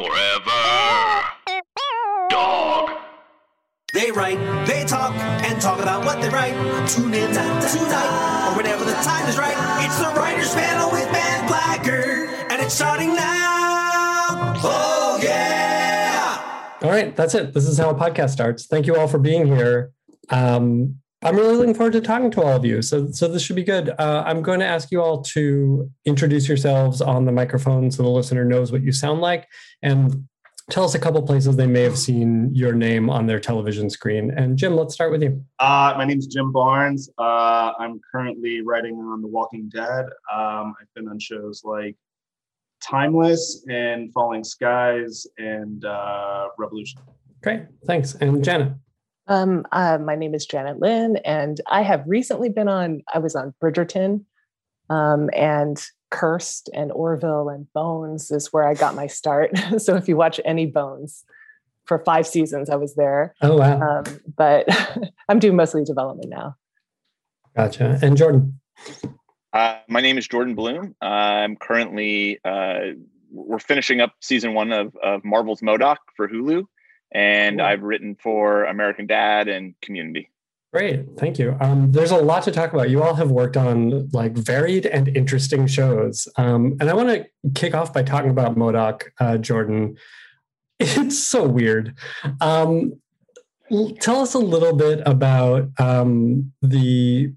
Forever. Dog. They write, they talk, and talk about what they write. Tune in tonight, or whenever the time is right. It's the Writers Panel with Ben Blacker, and it's starting now. Oh, yeah! All right, that's it. This is how a podcast starts. Thank you all for being here. Um, I'm really looking forward to talking to all of you. So, so this should be good. Uh, I'm going to ask you all to introduce yourselves on the microphone so the listener knows what you sound like, and tell us a couple places they may have seen your name on their television screen. And Jim, let's start with you. Uh, my name is Jim Barnes. Uh, I'm currently writing on The Walking Dead. Um, I've been on shows like Timeless and Falling Skies and uh, Revolution. Great, thanks. And Janet. Um, uh, my name is Janet Lin, and I have recently been on, I was on Bridgerton um, and Cursed and Orville and Bones is where I got my start. so if you watch any Bones, for five seasons I was there. Oh, wow. Um, but I'm doing mostly development now. Gotcha. And Jordan. Uh, my name is Jordan Blum. I'm currently, uh, we're finishing up season one of, of Marvel's MODOK for Hulu and cool. I've written for American Dad and Community. Great, thank you. Um, there's a lot to talk about. You all have worked on like varied and interesting shows, um, and I want to kick off by talking about MODOK uh, Jordan. It's so weird. Um, tell us a little bit about um, the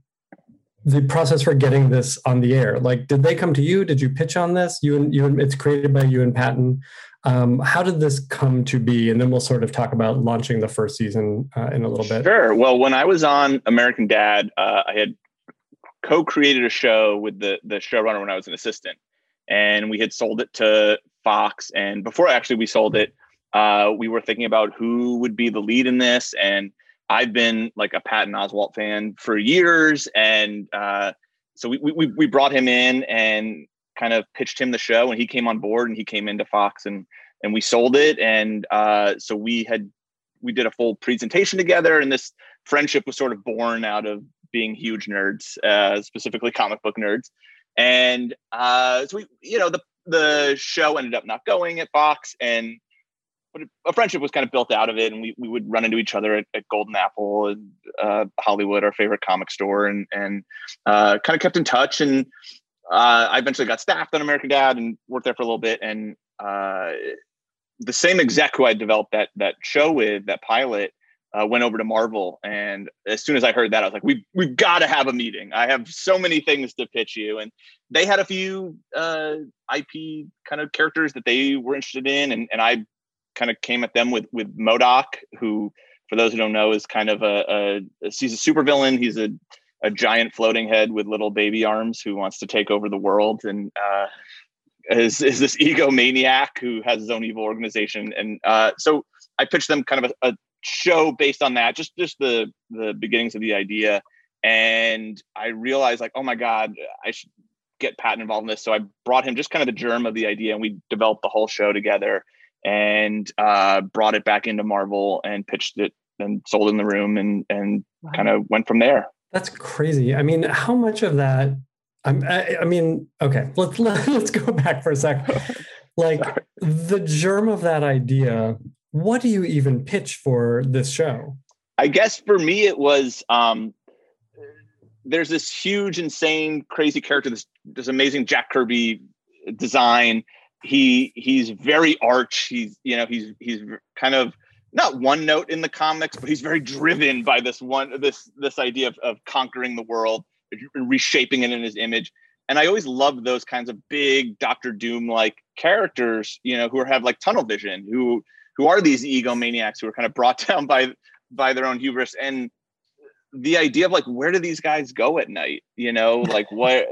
the process for getting this on the air. Like, did they come to you? Did you pitch on this? You and you and it's created by you and Patton. Um, how did this come to be? And then we'll sort of talk about launching the first season uh, in a little bit. Sure. Well, when I was on American Dad, uh, I had co-created a show with the the showrunner when I was an assistant, and we had sold it to Fox. And before actually we sold it, uh, we were thinking about who would be the lead in this. And I've been like a Patton Oswalt fan for years, and uh, so we, we we brought him in and kind of pitched him the show and he came on board and he came into Fox and and we sold it and uh, so we had we did a full presentation together and this friendship was sort of born out of being huge nerds uh, specifically comic book nerds and uh, so we you know the the show ended up not going at Fox and but a friendship was kind of built out of it and we, we would run into each other at, at golden apple and uh, hollywood our favorite comic store and and uh, kind of kept in touch and uh, I eventually got staffed on American Dad and worked there for a little bit. And uh, the same exec who I developed that that show with, that pilot, uh, went over to Marvel. And as soon as I heard that, I was like, "We we've got to have a meeting. I have so many things to pitch you." And they had a few uh, IP kind of characters that they were interested in, and and I kind of came at them with with MODOK, who, for those who don't know, is kind of a, a he's a supervillain. He's a a giant floating head with little baby arms who wants to take over the world and uh, is, is this egomaniac who has his own evil organization. And uh, so I pitched them kind of a, a, show based on that, just just the the beginnings of the idea. And I realized like, oh my God, I should get Patton involved in this. So I brought him just kind of the germ of the idea and we developed the whole show together and uh, brought it back into Marvel and pitched it and sold in the room and and wow. kind of went from there. That's crazy. I mean, how much of that? I'm, I, I mean, okay, let's let's go back for a second. Like the germ of that idea. What do you even pitch for this show? I guess for me, it was um, there's this huge, insane, crazy character. This this amazing Jack Kirby design. He he's very arch. He's you know he's he's kind of not one note in the comics, but he's very driven by this one this this idea of, of conquering the world and reshaping it in his image. And I always loved those kinds of big Doctor Doom like characters, you know, who have like tunnel vision, who who are these egomaniacs who are kind of brought down by by their own hubris. And the idea of like where do these guys go at night? You know, like what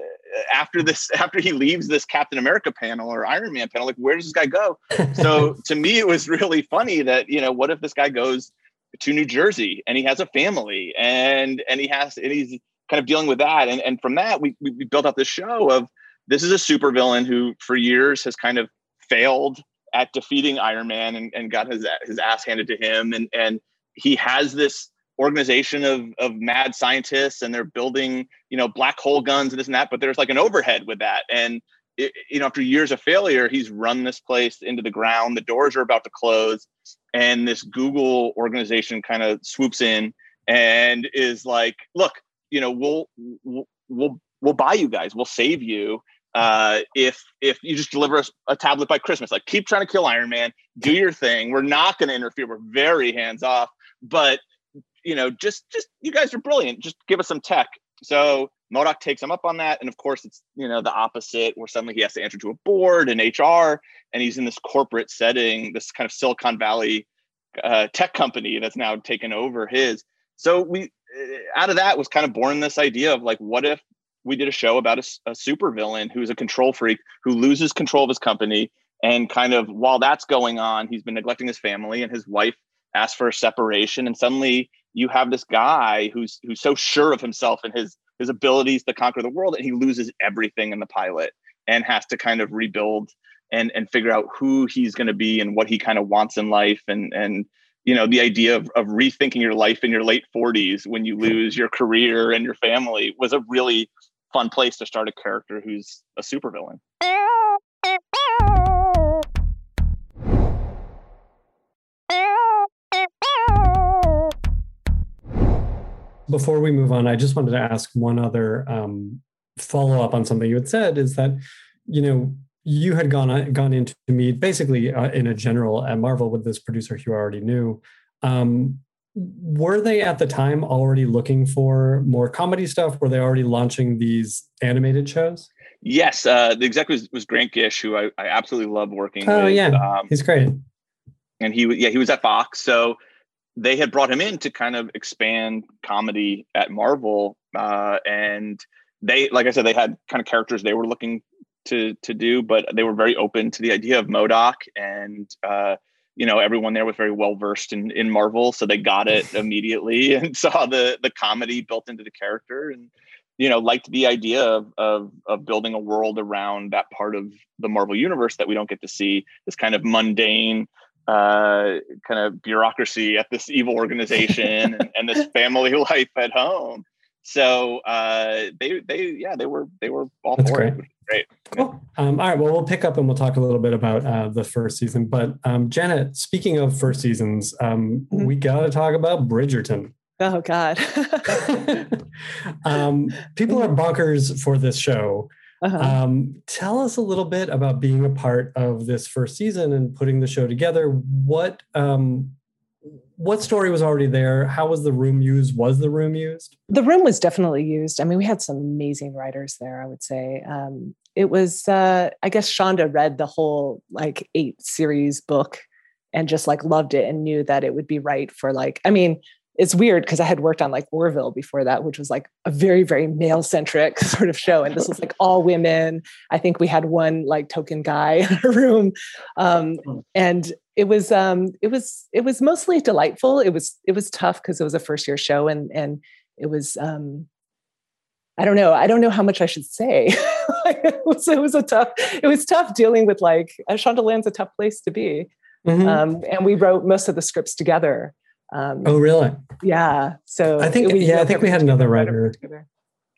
after this after he leaves this Captain America panel or Iron Man panel, like where does this guy go? so to me, it was really funny that you know what if this guy goes to New Jersey and he has a family and and he has and he's kind of dealing with that and and from that we we built up this show of this is a supervillain who for years has kind of failed at defeating Iron Man and, and got his his ass handed to him and and he has this organization of of mad scientists and they're building you know black hole guns and this and that but there's like an overhead with that and you know, after years of failure, he's run this place into the ground. The doors are about to close, and this Google organization kind of swoops in and is like, "Look, you know, we'll we'll we'll buy you guys. We'll save you uh, if if you just deliver us a tablet by Christmas. Like, keep trying to kill Iron Man. Do your thing. We're not going to interfere. We're very hands off. But you know, just just you guys are brilliant. Just give us some tech." So MODOK takes him up on that. And of course, it's you know the opposite, where suddenly he has to answer to a board and HR, and he's in this corporate setting, this kind of Silicon Valley uh, tech company that's now taken over his. So we, uh, out of that, was kind of born this idea of like, what if we did a show about a, a super villain who's a control freak who loses control of his company, and kind of while that's going on, he's been neglecting his family, and his wife asked for a separation, and suddenly you have this guy who's who's so sure of himself and his his abilities to conquer the world and he loses everything in the pilot and has to kind of rebuild and and figure out who he's going to be and what he kind of wants in life. And and you know the idea of, of rethinking your life in your late 40s when you lose your career and your family was a really fun place to start a character who's a supervillain before we move on, I just wanted to ask one other um, follow up on something you had said. Is that you know you had gone gone into meet basically uh, in a general at Marvel with this producer who I already knew. Um, were they at the time already looking for more comedy stuff? Were they already launching these animated shows? Yes, uh, the exec was, was Grant Gish, who I, I absolutely love working oh, with. yeah, um, he's great. And he, yeah, he was at Fox. So they had brought him in to kind of expand comedy at Marvel, uh, and they, like I said, they had kind of characters they were looking to to do, but they were very open to the idea of MODOK, and uh, you know everyone there was very well versed in in Marvel, so they got it immediately and saw the the comedy built into the character, and you know liked the idea of of of building a world around that part of the Marvel universe that we don't get to see, this kind of mundane uh, kind of bureaucracy at this evil organization and, and, this family life at home. So uh, they they yeah they were they were all That's for great. it. Great. Cool. Um, all right. Well, we'll pick up and we'll talk a little bit about uh, the first season. But um, Janet, speaking of first seasons, um, Mhm. we got to talk about Bridgerton. Oh God. um, people are bonkers for this show. Uh-huh. Um, tell us a little bit about being a part of this first season and putting the show together. What um, what story was already there? How was the room used? Was the room used? the room was definitely used. I mean, we had some amazing writers there. I would say um, it was. Uh, I guess Shonda read the whole like eight series book and just like loved it and knew that it would be right for like. I mean, it's weird because I had worked on like Orville before that, which was like a very very male centric sort of show, and this was like all women. I think we had one like token guy in our room, um, and it was um, it was it was mostly delightful. It was it was tough because it was a first year show and and it was um i don't know i don't know how much i should say it, was, it was a tough it was tough dealing with like shondaland's a tough place to be Mhm. um and we wrote most of the scripts together um oh, really? yeah so I think- we yeah, I think we had another writer.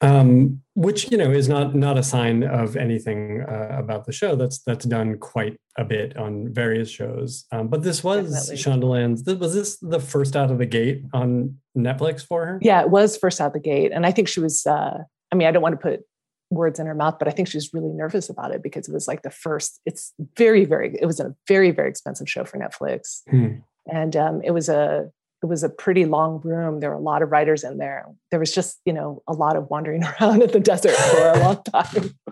um, which you know is not not a sign of anything uh, about the show. That's that's done quite a bit on various shows. Um, but this was Definitely. Shondaland's. Was this the first out of the gate on Netflix for her? yeah it was first out the gate and i think she was uh i mean i don't want to put words in her mouth but i think she was really nervous about it because it was like the first it's very very it was a very very expensive show for netflix Hmm. and um, it was a it was a pretty long room there were a lot of writers in there there was just you know a lot of wandering around in the desert for a long time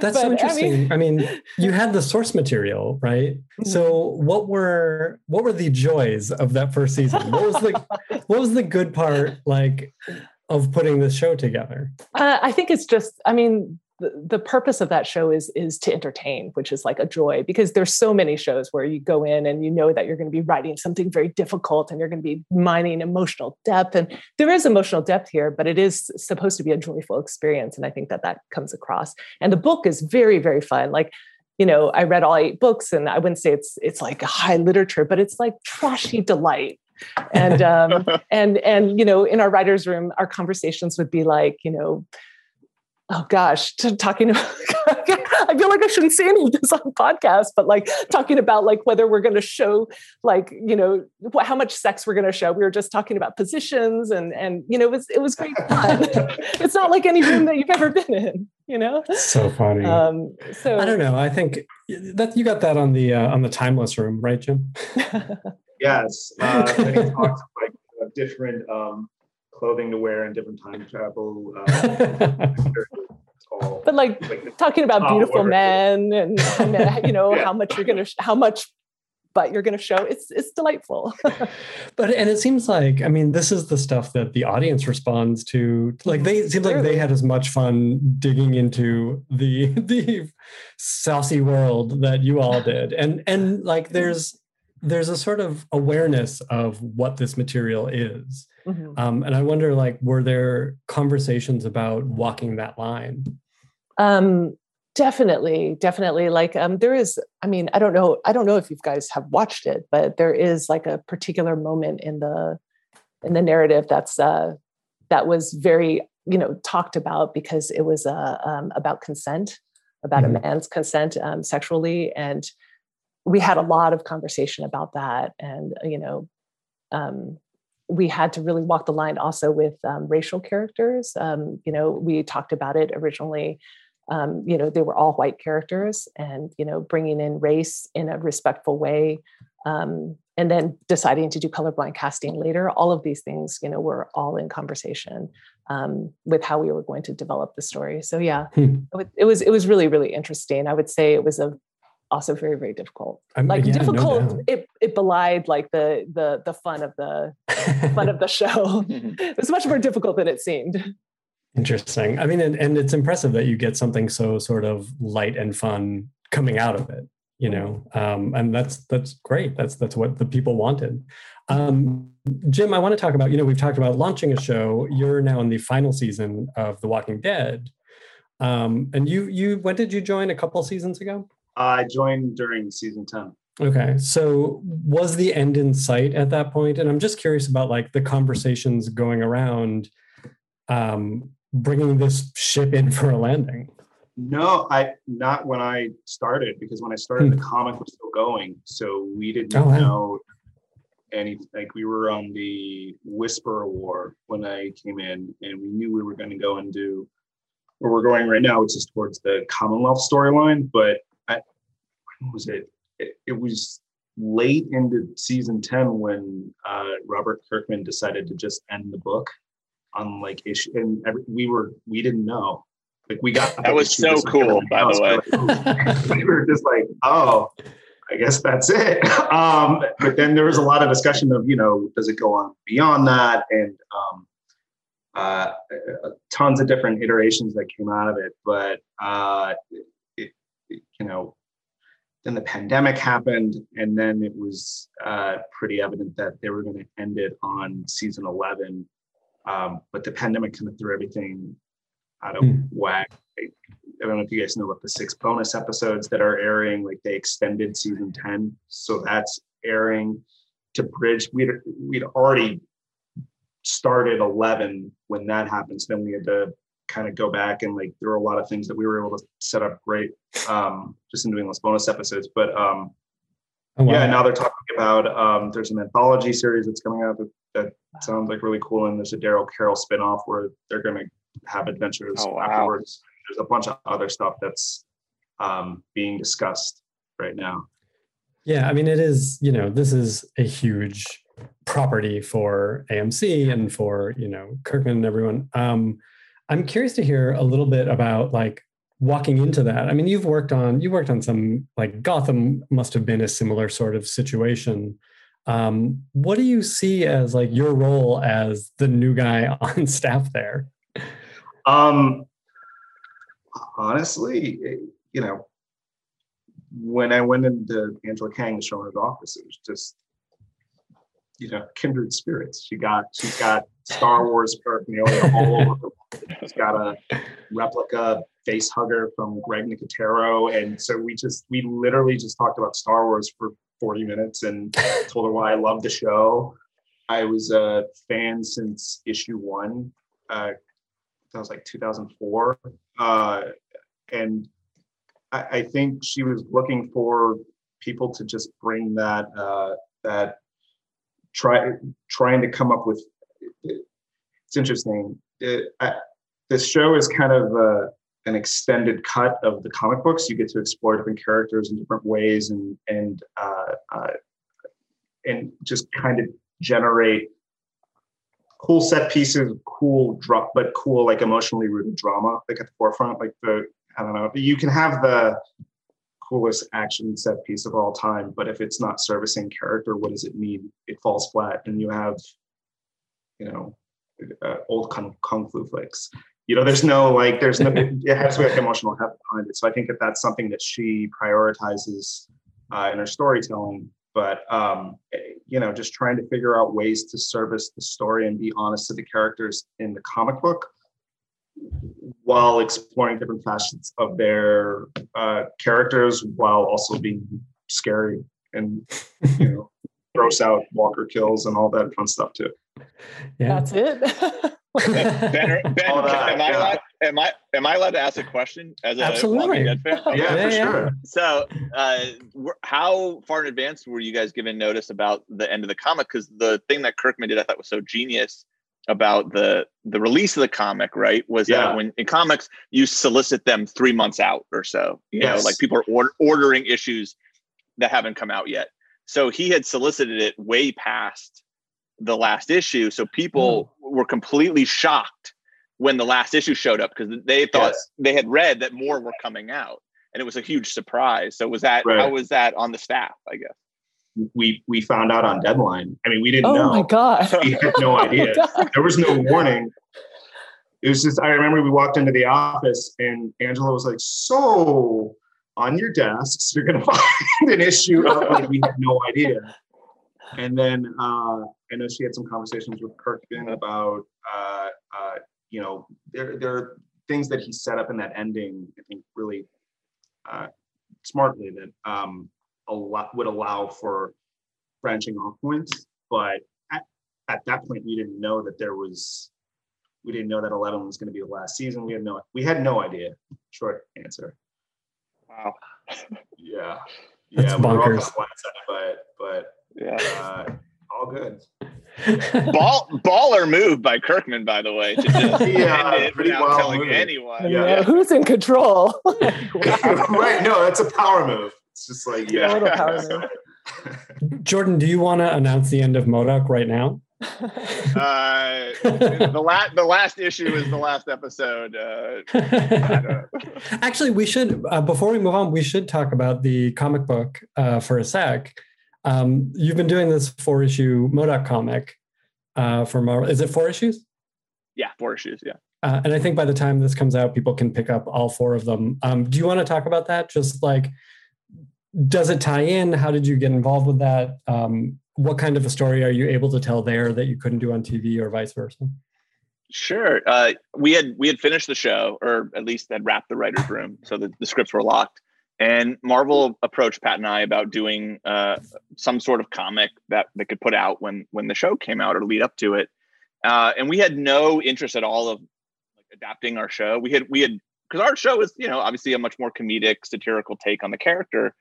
That's so But, I interesting. mean- I mean, you had the source material, right? So, what were what were the joys of that first season? What was the what was the good part like of putting this show together? Uh, I think it's just, I mean, the, the purpose of that show is is to entertain, which is like a joy because there's so many shows where you go in and you know that you're going to be writing something very difficult and you're going to be mining emotional depth and there is emotional depth here, but it is supposed to be a joyful experience and I think that that comes across. And the book is very very fun. Like you know, I read all eight books and I wouldn't say it's it's like high literature, but it's like trashy delight. And um and and you know in our writers room our conversations would be like you know oh gosh, talking about, I feel like I shouldn't say any of this on podcast, but like talking about like whether we're going to show like, you know, how much sex we're going to show. We were just talking about positions and, and, you know, it was, it was great fun. it's not like any room that you've ever been in, you know? So funny. Um, so I don't know. I think that you got that on the, uh, on the timeless room, right, Jim? yes. Uh, many talks like different, um, clothing to wear in different time travel. Uh, but like, like talking about beautiful men and you know yeah. how much you're gonna how much but you're going to show it's it's delightful. But and it seems like i mean this is the stuff that the audience responds to. Like they it seems like they had as much fun digging into the the saucy world that you all did. And and like there's there's a sort of awareness of what this material is mm-hmm. um, and i wonder like were there conversations about walking that line um, definitely definitely like um, there is i mean i don't know i don't know if you guys have watched it but there is like a particular moment in the in the narrative that's uh that was very you know talked about because it was uh, um, about consent about mm-hmm. a man's consent um, sexually and we had a lot of conversation about that. And you know um, we had to really walk the line also with um, racial characters. Um, you know we talked about it originally. Um, you know they were all white characters and you know bringing in race in a respectful way um, and then deciding to do colorblind casting later. All of these things you know were all in conversation um, with how we were going to develop the story. So yeah. Hmm. it was it was really really interesting. I would say it was a also very very difficult. I'm, like yeah, difficult no it, it belied like the the the fun of the fun of the show. It was much more difficult than it seemed. Interesting. I mean and, and it's impressive that you get something so sort of light and fun coming out of it you know? Um, and that's that's great. That's that's what the people wanted. Um, jim i want to talk about you know we've talked about launching a show. You're now in the final season of the walking dead. Um, and you you when did you join? A couple seasons ago I joined during season 10. Okay. So was the end in sight at that point? And I'm just curious about like the conversations going around um, bringing this ship in for a landing. No, I not when I started because when I started hmm. the comic was still going, so we didn't oh, know any like we were on the Whisperer War when I came in, and we knew we were going to go and do where we're going right now, which is towards the Commonwealth storyline. But was it? it? it? was late into season 10 when uh, Robert Kirkman decided to just end the book on like issue and every, we were we didn't know like we got that was so cool by the way we were just like oh I guess that's it. Um, but then there was a lot of discussion of, you know, does it go on beyond that? And um, uh, tons of different iterations that came out of it. But, uh, it, it, you know, then the pandemic happened, and then it was uh, pretty evident that they were going to end it on season 11. Um, but the pandemic kind of threw everything out of mm. whack. I, I don't know if you guys know about the six bonus episodes that are airing. Like they extended season 10, so that's airing to bridge. We'd we'd already started 11 when that happens. Then we had to kind of go back and like there were a lot of things that we were able to set up great um, just in doing those bonus episodes. But um, oh, wow. yeah, now they're talking about um, there's an anthology series that's coming out that, that sounds like really cool, and there's a Daryl Carol spinoff where they're going to have adventures oh, wow. afterwards. There's a bunch of other stuff that's um, being discussed right now. Yeah, I mean, it is. You know, this is a huge property for AMC and for you know Kirkman and everyone. Um, I'm curious to hear a little bit about like walking into that. I mean, you've worked on you worked on some like Gotham must have been a similar sort of situation. Um, what do you see as like your role as the new guy on staff there? Um, honestly, you know, when I went into Angela Kang's showrunner's office, it was just you know kindred spirits. She got she's got Star Wars paraphernalia all over her. She's got a replica face hugger from Greg Nicotero, and so we just we literally just talked about Star Wars for 40 minutes and told her why I love the show. I was a fan since issue one. Uh, that was like 2004, uh, and I, I think she was looking for people to just bring that uh, that try trying to come up with. It's interesting. It, I, this show is kind of uh, an extended cut of the comic books. You get to explore different characters in different ways, and and uh, uh, and just kind of generate cool set pieces, cool drop, but cool like emotionally rooted drama, like at the forefront. Like the I don't know, you can have the coolest action set piece of all time, but if it's not servicing character, what does it mean? It falls flat, and you have, you know, uh, old kung, kung fu flicks. You know, there's no like, there's no. it has to be like emotional heft behind it. So I think that that's something that she prioritizes uh, in her storytelling but um, you know just trying to figure out ways to service the story and be honest to the characters in the comic book while exploring different facets of their uh, characters while also being scary and you know gross out walker kills and all that fun stuff too yeah that's it ben, ben, ben that, am, I allowed, am I am I allowed to ask a question as a Absolutely. Dead fan? Okay. Yeah, for sure. So, uh, how far in advance were you guys given notice about the end of the comic? Because the thing that Kirkman did, I thought was so genius about the the release of the comic, right? Was yeah. that when in comics you solicit them three months out or so. You yes. know, like people are order, ordering issues that haven't come out yet. So he had solicited it way past the last issue. So people mm. were completely shocked when the last issue showed up because they thought yes. they had read that more were coming out, and it was a huge surprise. So was that right. how was that on the staff? I guess we we found out on deadline. I mean, we didn't oh know. Oh my god, we had no idea. oh there was no warning. It was just I remember we walked into the office and Angela was like, "So." On your desks, you're gonna find an issue. Of, like, we had no idea. And then uh, I know she had some conversations with Kirkman about, uh, uh, you know, there, there are things that he set up in that ending, I think really uh, smartly that um, would allow for branching off points. But at, at that point, we didn't know that there was, we didn't know that 11 was going to be the last season. We had no, we had no idea. Short answer. Wow. Yeah. That's yeah, bonkers. but but yeah. Uh, all good. Ball baller move by Kirkman, by the way, to just yeah, end it without well telling moved. anyone. Yeah. yeah. Who's in control? right. No, that's a power move. It's just like yeah. Total power move. Jordan, do you want to announce the end of MODOK right now? uh, the last the last issue is the last episode. Uh, Actually, we should uh, before we move on, we should talk about the comic book uh, for a sec um, you've been doing this four issue MODOK comic uh, for Marvel. Is it four issues? Yeah, four issues. Yeah. Uh, and I think by the time this comes out, people can pick up all four of them. Um, do you want to talk about that? Just like, does it tie in? How did you get involved with that? Um, what kind of a story are you able to tell there that you couldn't do on TV or vice versa? Sure. Uh, we had we had finished the show, or at least had wrapped the writers' room, so the, the scripts were locked. And Marvel approached Pat and I about doing uh, some sort of comic that they could put out when when the show came out or lead up to it. Uh, and we had no interest at all of like, adapting our show. We had we had because our show is you know obviously a much more comedic satirical take on the character,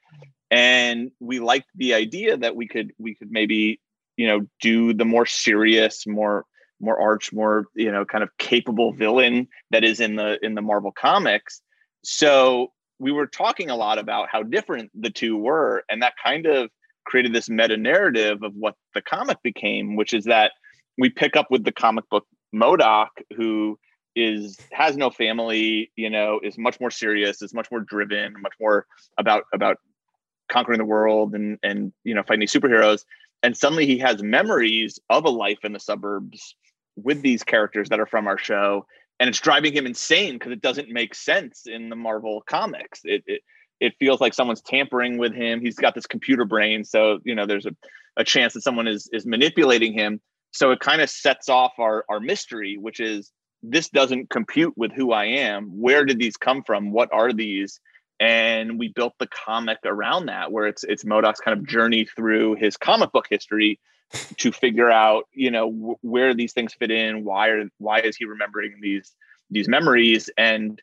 and we liked the idea that we could we could maybe you know do the more serious, more more arch, more you know kind of capable villain that is in the in the Marvel comics. So we were talking a lot about how different the two were and that kind of created this meta narrative of what the comic became which is that we pick up with the comic book MODOK who is has no family you know is much more serious is much more driven much more about about conquering the world and and you know fighting these superheroes and suddenly he has memories of a life in the suburbs with these characters that are from our show and it's driving him insane because it doesn't make sense in the Marvel comics. It, it it feels like someone's tampering with him. He's got this computer brain, so you know there's a, a chance that someone is is manipulating him. So it kind of sets off our our mystery, which is this doesn't compute with who I am. Where did these come from? What are these? And we built the comic around that, where it's it's MODOK's kind of journey through his comic book history to figure out you know where these things fit in why are why is he remembering these these memories and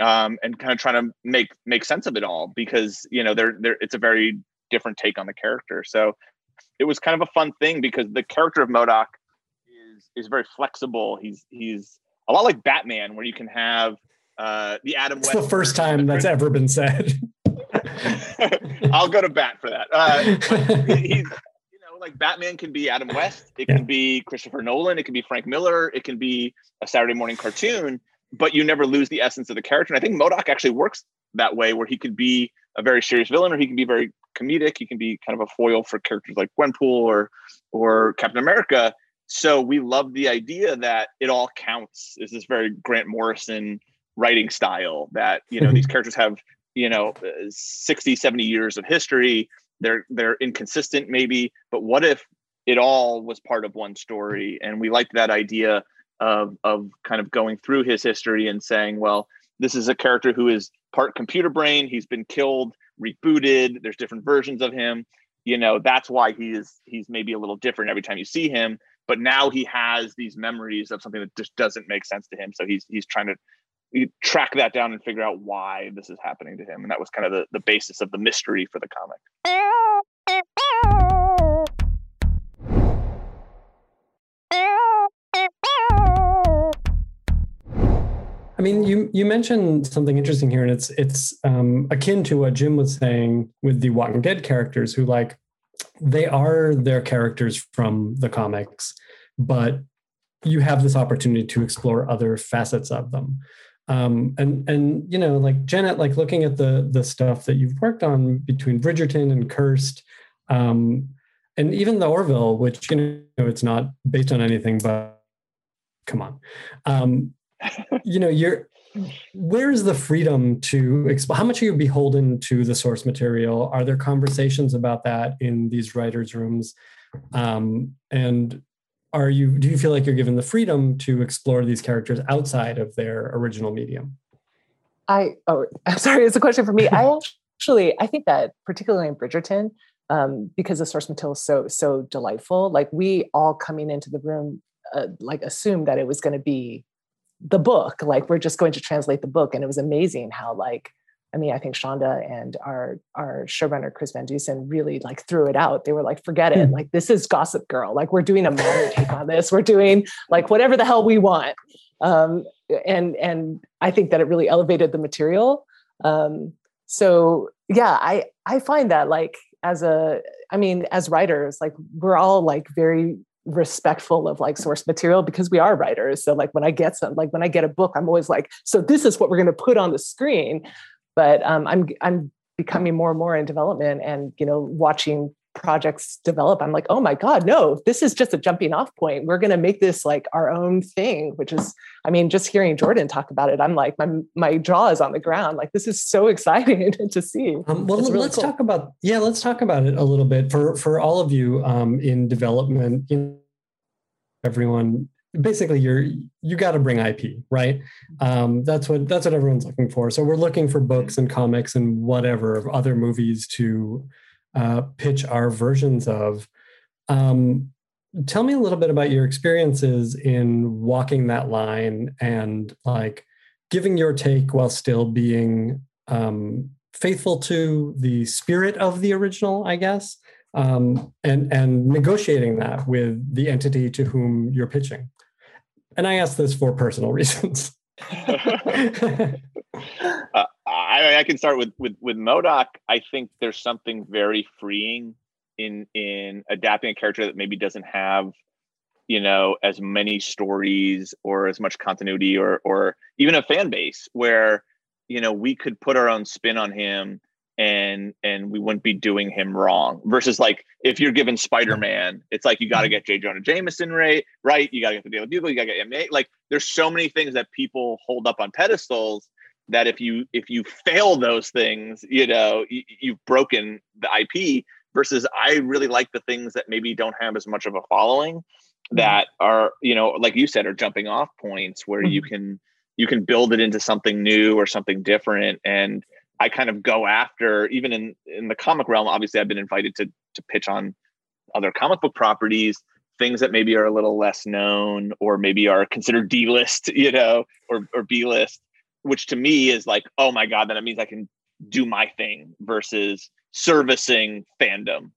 um, and kind of trying to make make sense of it all because you know they're, they're it's a very different take on the character. So it was kind of a fun thing because the character of MODOK is is very flexible. He's he's a lot like Batman, where you can have uh, the Adam. It's West the first time that's ever been said. I'll go to bat for that. Uh, he's you know like Batman can be Adam West, it yeah. can be Christopher Nolan, it can be Frank Miller, it can be a Saturday morning cartoon, but you never lose the essence of the character. And I think MODOK actually works that way, where he could be a very serious villain, or he can be very comedic. He can be kind of a foil for characters like Gwenpool or or Captain America. So we love the idea that it all counts. Is this very Grant Morrison writing style that you know these characters have you know uh, 60 70 years of history. They're they're inconsistent maybe but what if it all was part of one story? And we liked that idea of of kind of going through his history and saying well this is a character who is part computer brain. He's been killed rebooted. There's different versions of him. You know that's why he is he's maybe a little different every time you see him but now he has these memories of something that just doesn't make sense to him. So he's he's trying to track that down and figure out why this is happening to him. And that was kind of the, the basis of the mystery for the comic. I mean, you you mentioned something interesting here, and it's it's um, akin to what Jim was saying with the Walking Dead characters, who like they are their characters from the comics, but you have this opportunity to explore other facets of them. Um, and and you know, like Janet, like looking at the the stuff that you've worked on between Bridgerton and Cursed, um, and even the Orville, which you know it's not based on anything, but come on. Um, you know, you're where is the freedom to explain how much are you beholden to the source material? Are there conversations about that in these writers rooms? Um, and are you do you feel like you're given the freedom to explore these characters outside of their original medium? I oh i'm sorry it's a question for me. I actually i think that particularly in bridgerton um, because the source material is so so delightful like we all coming into the room uh, like assumed that it was going to be the book like we're just going to translate the book and it was amazing how like I mean, I think Shonda and our our showrunner Chris Van Dusen really like threw it out. They were like, "Forget it! Hmm. Like this is Gossip Girl. Like we're doing a modern take on this. We're doing like whatever the hell we want." Um, and and I think that it really elevated the material. Um, so yeah, I I find that like as a I mean, as writers, like we're all like very respectful of like source material because we are writers. So like when i get some like when i get a book i'm always like so this is what we're going to put on the screen. But um, i'm i'm becoming more and more in development and you know watching projects develop i'm like oh my god no this is just a jumping off point. We're going to make this like our own thing which is i mean just hearing jordan talk about it i'm like my my jaw is on the ground. Like this is so exciting to see. Um, well really let's cool. talk about yeah let's talk about it a little bit for for all of you um, in development you know, everyone basically you're you got to bring ip right? Um, that's what that's what everyone's looking for. So we're looking for books and comics and whatever other movies to uh, pitch our versions of. Um, tell me a little bit about your experiences in walking that line and like giving your take while still being um, faithful to the spirit of the original, I guess, um, and and negotiating that with the entity to whom you're pitching. And I ask this for personal reasons. I, I can start with with with MODOK. I think there's something very freeing in in adapting a character that maybe doesn't have you know as many stories or as much continuity or or even a fan base where you know we could put our own spin on him and and we wouldn't be doing him wrong versus like if you're given spider-man it's like you got to get j jonah jameson right right you got to get the daily bugle you got to get M8. like there's so many things that people hold up on pedestals that if you if you fail those things you know you, you've broken the ip versus i really like the things that maybe don't have as much of a following mm-hmm. that are you know like you said are jumping off points where you mm-hmm. can you can build it into something new or something different and i kind of go after even in in the comic realm obviously i've been invited to to pitch on other comic book properties things that maybe are a little less known or maybe are considered D list, you know, or, or B list, which to me is like, oh my God, then it means I can do my thing versus servicing fandom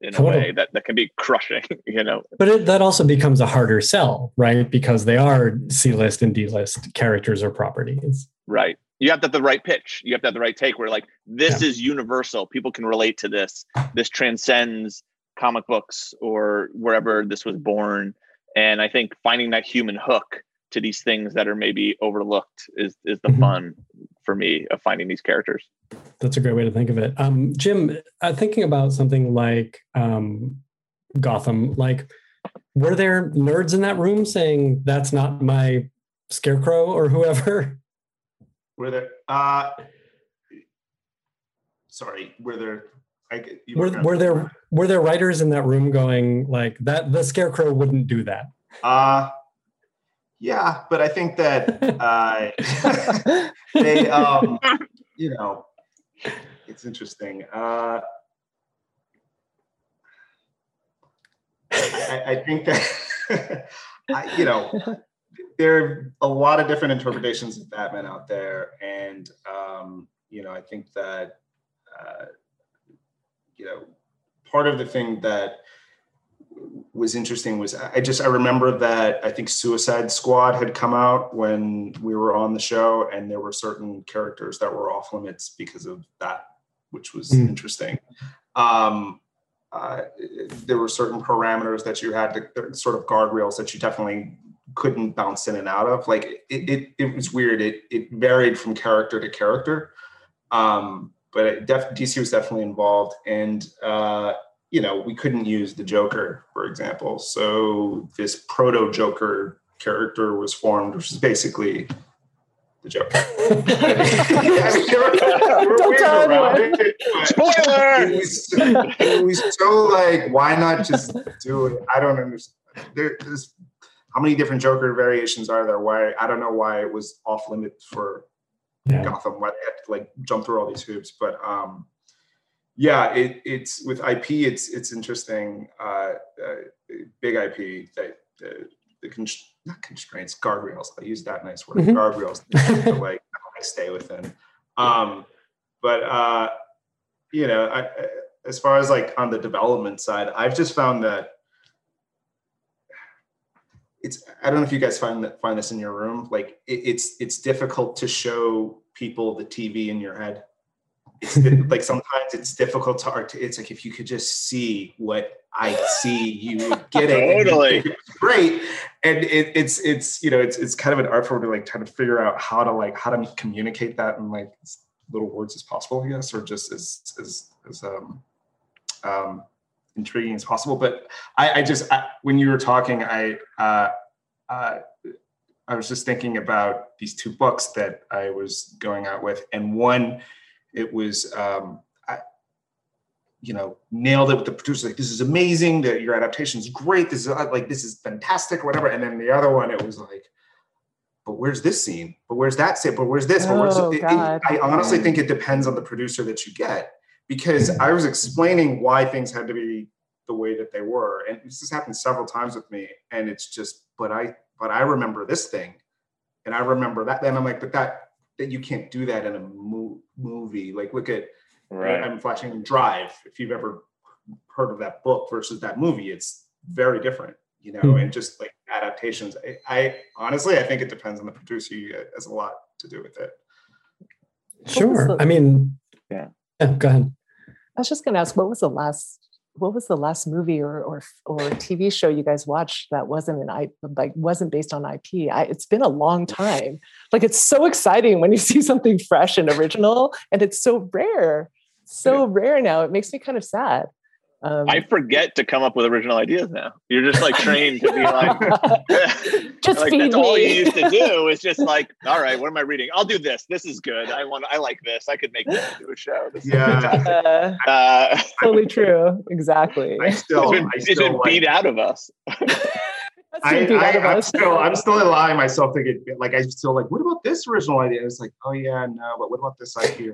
in a way that, that can be crushing, you know. But it, that also becomes a harder sell, right? Because they are C list and D list characters or properties. Right. You have to have the right pitch. You have to have the right take where like this yeah. is universal. People can relate to this. This transcends comic books or wherever this was born. And I think finding that human hook to these things that are maybe overlooked is is the mm-hmm. fun for me of finding these characters. That's a great way to think of it. Um, Jim, uh, thinking about something like um, Gotham, like were there nerds in that room saying that's not my scarecrow or whoever? Were there? Uh, sorry, were there? I, were, were, were there were there writers in that room going like that? The scarecrow wouldn't do that. Uh yeah, but I think that uh, they, um, you know, it's interesting. Uh, I, I think that, I, you know, there are a lot of different interpretations of Batman out there, and um, you know, I think that, uh, you know, part of the thing that was interesting was I just I remember that I think Suicide Squad had come out when we were on the show, and there were certain characters that were off limits because of that, which was mm. interesting. Um, uh, there were certain parameters that you had to sort of guardrails that you definitely couldn't bounce in and out of. Like it, it, it was weird. It, it varied from character to character. Um, but def- DC was definitely involved, and uh, you know, we couldn't use the Joker, for example. So this proto Joker character was formed, which is basically the Joker. Spoiler! It was, it was so like, why not just do it? I don't understand. There, there's how many different Joker variations are there? Why I don't know why it was off limits for yeah. Gotham. Why they had to like jump through all these hoops, but um, yeah, it, it's with IP. It's it's interesting. Uh, uh, big IP that uh, the con- not constraints, guardrails. I use that nice word. Mm-hmm. Guardrails. like I stay within. Um, but uh, you know, I, as far as like on the development side, I've just found that it's. I don't know if you guys find that find this in your room. Like it, it's it's difficult to show people the TV in your head it's like sometimes it's difficult to art. It's like if you could just see what I see, you would get it. totally, great. And it, it's it's you know it's it's kind of an art form to like try to figure out how to like how to communicate that in like little words as possible, I guess, or just as as as um um intriguing as possible. But I, I just I, when you were talking, I uh, uh, I was just thinking about these two books that I was going out with, and one it was, um, I, you know, nailed it with the producer. Like, this is amazing. That your adaptation is great. This is uh, like this is fantastic, whatever. And then the other one, it was like, but where's this scene? But where's that scene? But where's this? But where's oh, it, it, I honestly think it depends on the producer that you get because I was explaining why things had to be the way that they were, and this has happened several times with me. And it's just, but I, but I remember this thing, and I remember that. Then I'm like, but that that you can't do that in a mo- movie. Like look at right. I'm flashing Drive. If you've ever heard of that book versus that movie, it's very different, you know. Mm. And just like adaptations, I, I, honestly I think it depends on the producer. It has a lot to do with it. Sure. I mean, yeah. yeah. Go ahead. I was just going to ask, what was the last what was the last movie or or or TV show you guys watched that wasn't an I like wasn't based on IP? I, it's been a long time. Like it's so exciting when you see something fresh and original, and it's so rare, so yeah. rare now. It makes me kind of sad. Um, I forget to come up with original ideas now. You're just like trained to be like, just like feed that's me. all you used to do is just like, all right, what am I reading? I'll do this. This is good. I want. I like this. I could make this into a show. This yeah, uh, uh, totally true. Exactly. I still, it's been, I still it's been like, beat out of us. I, I, am still, I'm still allowing myself to get like I still like. What about this original idea? It's like, oh yeah, no, but what about this idea?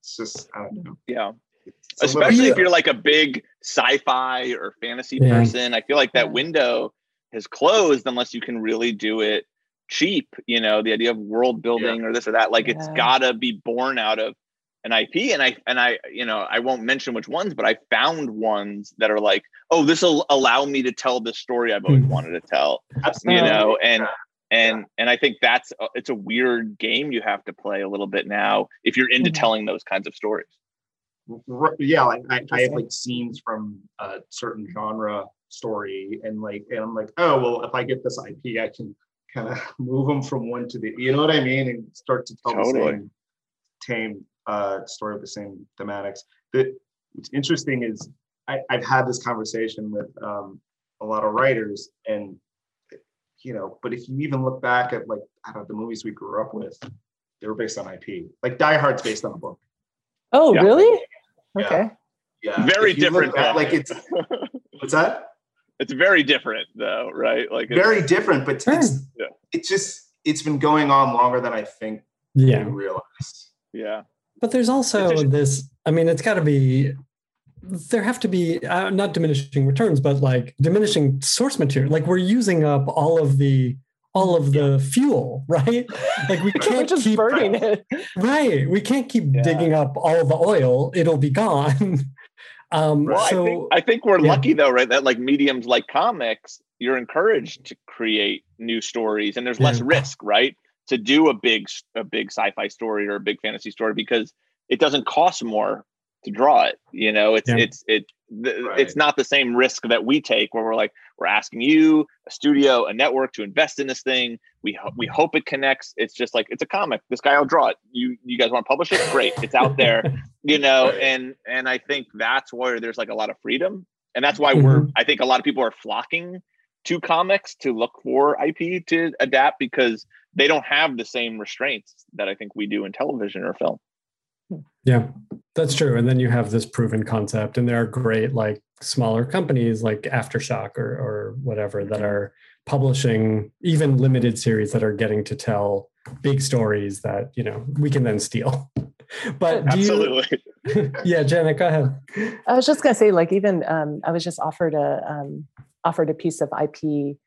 It's just, I don't know. Yeah. It's a little- especially if you're like a big sci-fi or fantasy Yeah. person. I feel like that window has closed unless you can really do it cheap. You know, the idea of world building or this or that. Like it's gotta be born out of an IP. And I and I, you know, I won't mention which ones, but I found ones that are like, oh, this will allow me to tell this story I've always Mhm. wanted to tell. Absolutely. You know, and Yeah. and and I think that's a- it's a weird game you have to play a little bit now if you're into Mhm. telling those kinds of stories. R- yeah like I, I have like scenes from a certain genre story and like and i'm like oh well if i get this ip i can kind of move them from one to the you know what i mean and start to tell Totally. the same tame uh story with the same thematics the, what's interesting is I, i've had this conversation with um a lot of writers and you know but if you even look back at like i don't know the movies we grew up with they were based on ip like die hard's based on a book Oh, Yeah. really? Yeah. Okay. yeah Very If you look different, back, though. like it's what's that it's very different though, right? Like it's- very different, but Sure. it's Yeah. it's just it's been going on longer than I think Yeah. we realized. yeah. But there's also It's a- this, I mean, it's got to be, there have to be, uh, not diminishing returns, but like diminishing source material. Like we're using up all of the, all of the fuel, right? Like we can't just keep, burning it. right. We can't keep Yeah. digging up all the oil. It'll be gone. Um, Well, so I think I think we're yeah. lucky though, right? That like mediums like comics, you're encouraged to create new stories, and there's less Yeah. risk, right? To do a big a big sci-fi story or a big fantasy story because it doesn't cost more to draw it. You know, it's Yeah. it's it the, Right. it's not the same risk that we take where we're like we're asking you a studio a network to invest in this thing. We ho- we hope it connects. It's just like it's a comic. This guy will draw it. You you guys want to publish it? Great. It's out there you know? Right. and and i think that's where there's like a lot of freedom. And that's why we're mm-hmm. i think a lot of people are flocking to comics to look for ip to adapt because they don't have the same restraints that i think we do in television or film Yeah, that's true. And then you have this proven concept, and there are great like smaller companies like Aftershock or or whatever that are publishing even limited series that are getting to tell big stories that you know we can then steal. But do absolutely you? Yeah, Janet, go ahead. I was just gonna say, like, even um, I was just offered a um, offered a piece of IP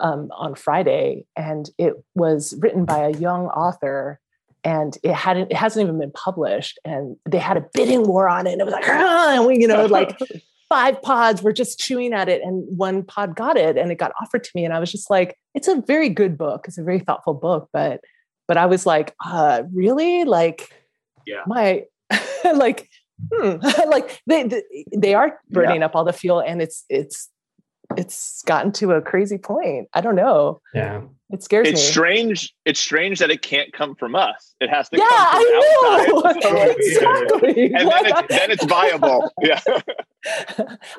um, on Friday, and it was written by a young author, and it hadn't it hasn't even been published, and they had a bidding war on it, and it was like, "Ah," and we, you know, like five pods were just chewing at it, and one pod got it, and it got offered to me, and I was just like, it's a very good book, it's a very thoughtful book, but but I was like, uh, really, like Yeah. my like hmm, like they, they they are burning up all the fuel and it's it's it's gotten to a crazy point i don't know. Yeah, it scares it's me. It's strange it's strange that it can't come from us. It has to yeah come from i know! outside. Exactly. And then it's, then it's viable. Yeah.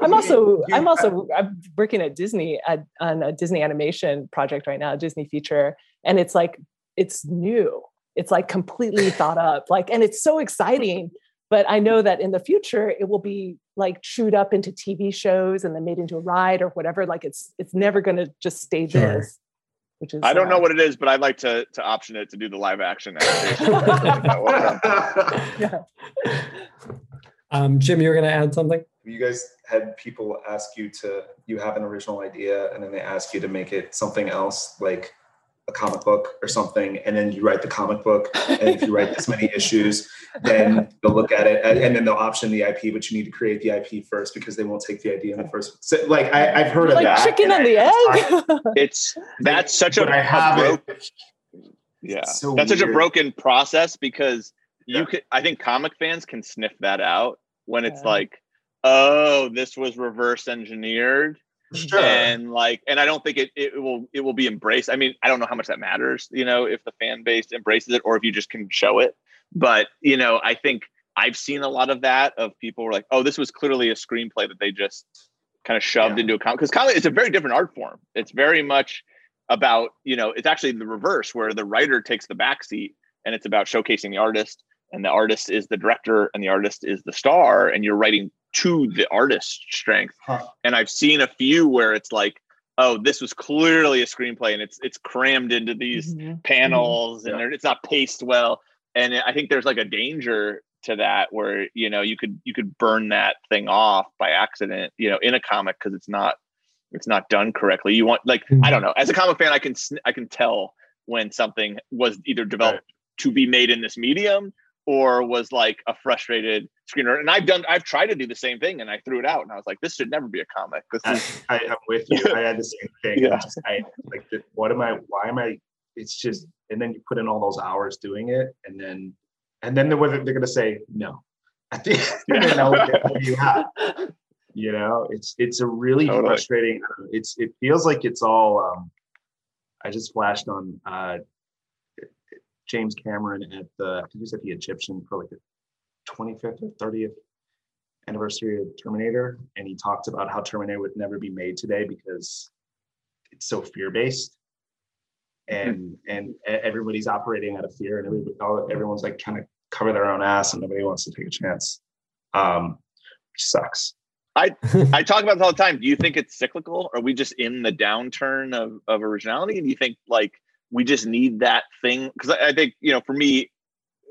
I'm also i'm also i'm working at disney at, on a disney animation project right now a disney feature and it's like it's new. It's like completely thought up. Like and it's so exciting but i know that in the future it will be like chewed up into tv shows and then made into a ride or whatever like it's it's never going to just stay Sure. this which is I don't know uh, what it is, but I'd like to to option it to do the live action adaptation. That one. yeah. um, Jim, you were going to add something. you guys had people ask you to you have an original idea and then they ask you to make it something else like a comic book or something and then you write the comic book and if you write this many issues then they'll look at it and, and then they'll option the ip but you need to create the ip first because they won't take the idea in the first so, like I, i've heard of like that. chicken and and I- the egg? It's that's such a, but i a have broke yeah so that's such a broken process because you Yeah. could i think comic fans can sniff that out when it's Yeah. like oh this was reverse engineered sure. And like and i don't think it, it will it will be embraced. I mean i don't know how much that matters you know if the fan base embraces it or if you just can show it. But you know i think i've seen a lot of that of people were like oh this was clearly a screenplay that they just kind of shoved Yeah. into a comic. Because it's a very different art form. It's very much about you know it's actually the reverse where the writer takes the backseat and it's about showcasing the artist and the artist is the director and the artist is the star and you're writing to the artist's strength Huh. and i've seen a few where it's like oh this was clearly a screenplay and it's it's crammed into these Mhm. panels and Yeah. it's not paced well and i think there's like a danger to that where you know you could you could burn that thing off by accident you know in a comic because it's not it's not done correctly you want like Mhm. i don't know as a comic fan i can sn- i can tell when something was either developed to be made in this medium or was like a frustrated screener and i've done i've tried to do the same thing and i threw it out and i was like this should never be a comic this I, is I, I'm with you. I had the same thing. Yeah. I Just, I like, what am I? Why am I? It's just, and then you put in all those hours doing it, and then, and then they're they're gonna say no. At the end, and now what what you have? You know, it's it's a really Totally. frustrating. It's it feels like it's all. um I just flashed on uh James Cameron at the I think he was at the Egyptian for like the 25th or 30th anniversary of Terminator, and he talked about how Terminator would never be made today because it's so fear based, and and e- everybody's operating out of fear, and everybody, all, everyone's like trying to cover their own ass, and nobody wants to take a chance, um, which sucks. I, I talk about this all the time. Do you think it's cyclical? Are we just in the downturn of, of originality? Do you think like we just need that thing? Because I, I think, you know, for me,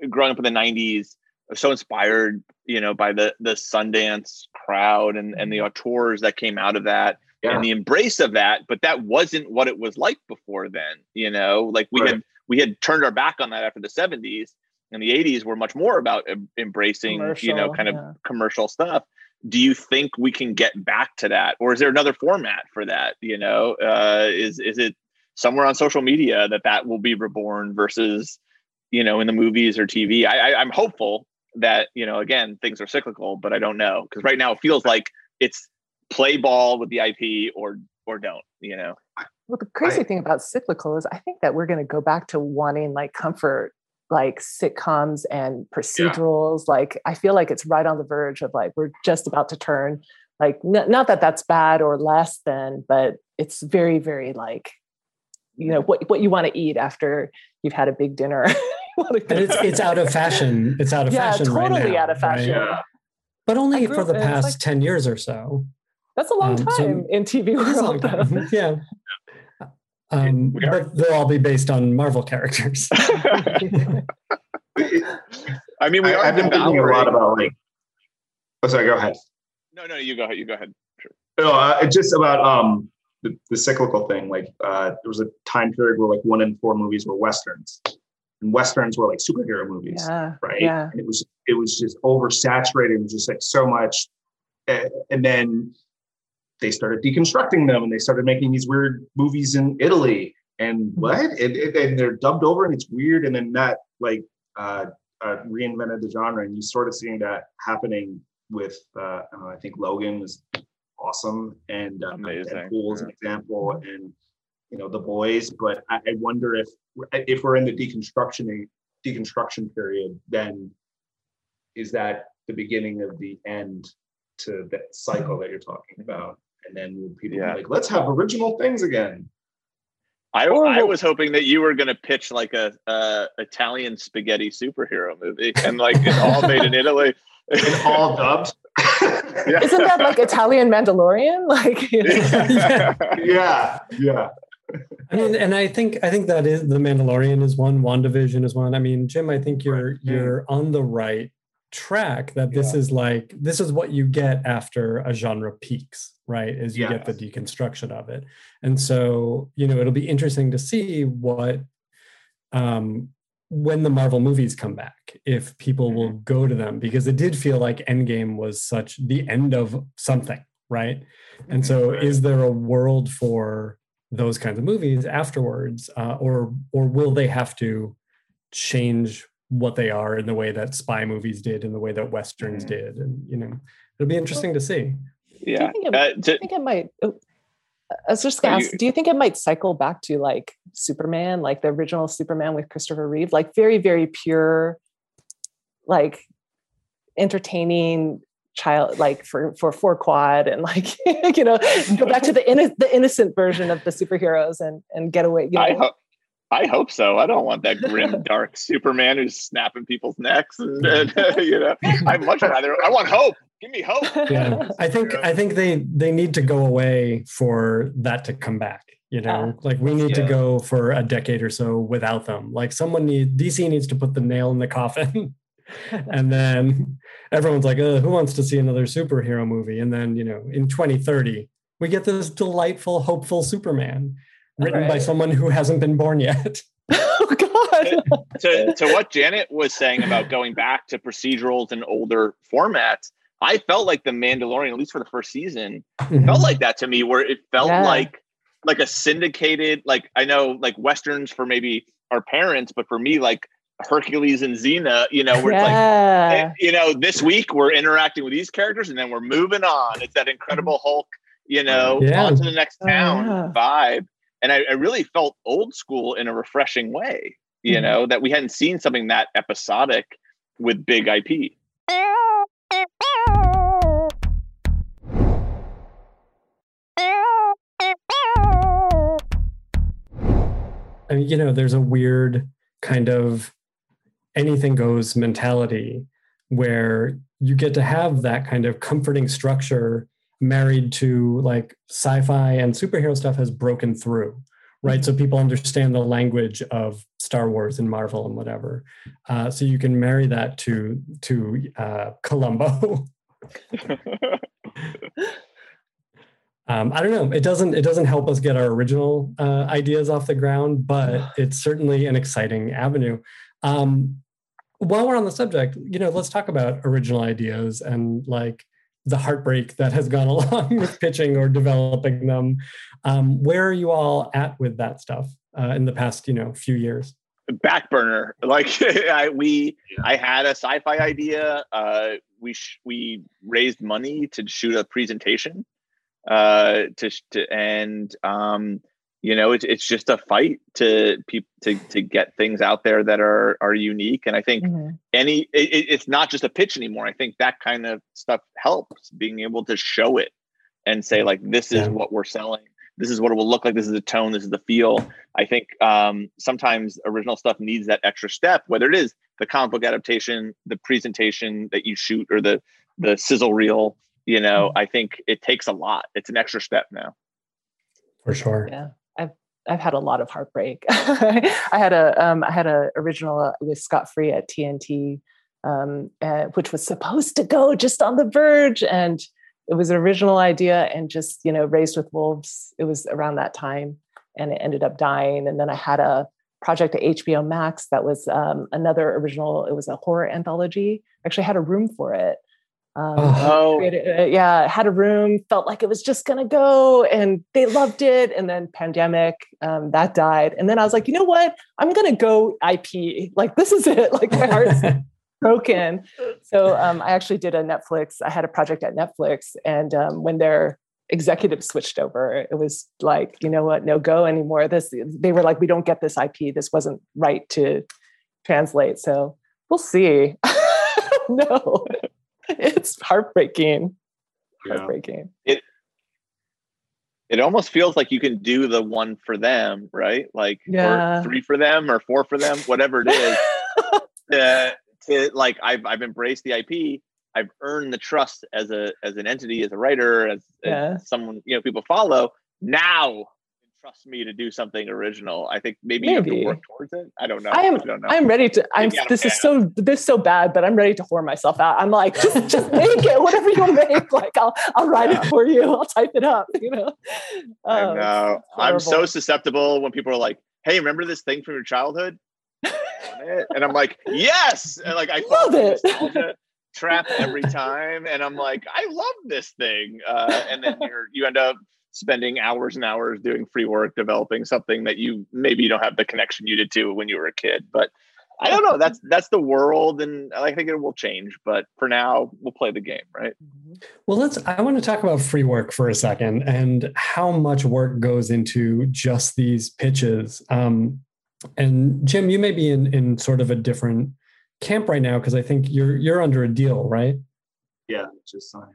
growing up in the 90s, I was so inspired, you know, by the the Sundance crowd and, and the auteurs that came out of that Yeah. and the embrace of that. But that wasn't what it was like before then, you know, like we Right. had we had turned our back on that after the 70s and the 80s were much more about em- embracing, you know, Commercial, kind of yeah. commercial stuff do you think we can get back to that or is there another format for that you know uh is is it somewhere on social media that that will be reborn versus you know in the movies or tv i, I i'm hopeful that you know again things are cyclical but i don't know because right now it feels like it's play ball with the ip or or don't you know Well, the crazy I- thing about cyclical is I think that we're going to go back to wanting like comfort, like sitcoms and procedurals. Like I feel like it's right on the verge of like we're just about to turn. Like n- not that that's bad or less than, but it's very very like you know what what you want to eat after you've had a big dinner. You and it's it's out of fashion. It's out of yeah, fashion right totally now, out of fashion. right? Yeah. But only for the past like- ten years or so. That's a long Um, so- time in TV It is a long world. though. time. yeah. Um, but they'll all be based on Marvel characters. i mean we I, are have been thinking a lot about like. Oh, sorry. Go ahead. no no you go ahead you go ahead Sure. No, uh, it's just about um the, the cyclical thing. Like uh, there was a time period where like one in four movies were westerns, and westerns were like superhero movies, yeah, right? yeah. And it was it was just oversaturated. It was just like so much, and then they started deconstructing them, and they started making these weird movies in Italy. And what? And, and, and they're dubbed over, and it's weird. And then that like uh, uh, reinvented the genre, and you sort of seeing that happening with uh, I, don't know, I think Logan was awesome, and uh, Amazing, Deadpool is an example, and you know the boys. But I, I wonder if if we're in the deconstruction deconstruction period, then is that the beginning of the end to that cycle that you're talking about? And then people Yeah. be like, let's have original things again? I, I was hoping that you were going to pitch like a, a Italian spaghetti superhero movie and like it's all made in Italy. And all dubbed. Yeah. Isn't that like Italian Mandalorian? Like you know? Yeah. yeah, yeah. I mean, and I think I think that is the Mandalorian is one, WandaVision is one. I mean, Jim, I think you're Right. you're on the right track that this is like this is what you get after a genre peaks, right? Is you get the deconstruction of it. And so, you know, it'll be interesting to see what um when the Marvel movies come back, if people will go to them, because it did feel like Endgame was such the end of something, right? And so, is there a world for those kinds of movies afterwards, uh, or or will they have to change what they are in the way that spy movies did, in the way that westerns Mhm. did, and you know, it'll be interesting to see. yeah. think it- Uh, Do to- you think it might? oh, I was just gonna ask. you- do you think it might cycle back to like Superman, like the original Superman with Christopher Reeve, like very, very pure, like entertaining child, like for for four quad, and like you know, go back to the inno- the innocent version of the superheroes and and get away. You know? I hope. I hope so. I don't want that grim, dark Superman who's snapping people's necks, and, and, you know. I'd much rather. I want hope. Give me hope. Yeah, I think I think they they need to go away for that to come back. You know, ah, like we need to go for a decade or so without them. Like someone need DC needs to put the nail in the coffin and then everyone's like, who wants to see another superhero movie? And then, you know, in 2030, we get this delightful, hopeful Superman written by someone who hasn't been born yet. oh God. to, to what Janet was saying about going back to procedurals and older formats, I felt like the Mandalorian, at least for the first season, felt like that to me, where it felt Yeah. like like a syndicated, like I know like westerns for maybe our parents, but for me, like Hercules and Xena, you know, where it's like you know, this week we're interacting with these characters and then we're moving on. It's that Incredible Hulk, you know, Yeah. on to the next Oh, town yeah. vibe. And I, I really felt old school in a refreshing way, you Mhm. know, that we hadn't seen something that episodic with big IP. I mean, you know, there's a weird kind of anything goes mentality where you get to have that kind of comforting structure married to like sci-fi and superhero stuff has broken through right? Mm-hmm. So people understand the language of star wars and marvel and whatever uh, so you can marry that to to uh, columbo um, I don't know. It doesn't. It doesn't help us get our original uh, ideas off the ground, but it's certainly an exciting avenue. Um, while we're on the subject, you know, let's talk about original ideas and like the heartbreak that has gone along with pitching or developing them. Um, where are you all at with that stuff uh, in the past, you know, few years? Back burner. Like I, we, I had a sci-fi idea. Uh, we sh- we raised money to shoot a presentation. Uh, to, sh- to and um, you know, it's it's just a fight to people to to get things out there that are are unique. And I think Mhm. any it, it- it's not just a pitch anymore i think that kind of stuff helps being able to show it and say like this is Yeah. what we're selling this is what it will look like this is the tone this is the feel. I think um, sometimes original stuff needs that extra step whether it is the comic book adaptation the presentation that you shoot or the the sizzle reel you know i think it takes a lot. It's an extra step now. For sure. Yeah, I've I've had a lot of heartbreak. I had a um, I had a original uh, with Scott Free at TNT, um, uh, which was supposed to go just on the verge, and it was an original idea, and just you know, Raised with Wolves. It was around that time, and it ended up dying. And then I had a project at HBO Max that was um, another original. It was a horror anthology. I Actually, had a room for it. Um, Oh. created- uh, yeah, had a room, felt like it was just gonna go, and they loved it. And then pandemic, um, that died. And then I was like, you know what? I'm gonna go IP. Like this is it. Like my heart's broken. So um, I actually did a Netflix. I had a project at Netflix, and um, when their executives switched over, it was like, you know what? No go anymore. This they were like, we don't get this IP. This wasn't right to translate. So we'll see. no, it's heartbreaking. Yeah. Heartbreaking. it almost feels like you can do the one for them right like Yeah. or three for them or four for them whatever it is to like I've I've embraced the IP. I've earned the trust as a as an entity, as a writer, as, as someone you know people follow. Now trust me to do something original. I think maybe, you have to work towards it. I don't know. I am don't know. I'm ready to I'm Maybe I this is so this is so bad, but I'm ready to whore myself out. I'm like, just just make it, whatever you'll make. Like I'll I'll write it for you. I'll type it up, you know. I Oh, know. I'm so susceptible when people are like, "Hey, remember this thing from your childhood?" Want it? and I'm like, "Yes!" And like I fall Love into it. nostalgia trap every time, and I'm like, "I love this thing," uh, and then you're you end up spending hours and hours doing free work developing something that you maybe you don't have the connection you did to when you were a kid, but. I don't know. That's that's the world, and I think it will change. But for now, we'll play the game, right? Well, let's. I want to talk about free work for a second and how much work goes into just these pitches. Um, and Jim, you may be in in sort of a different camp right now because I think you're you're under a deal, right? Yeah, just sign.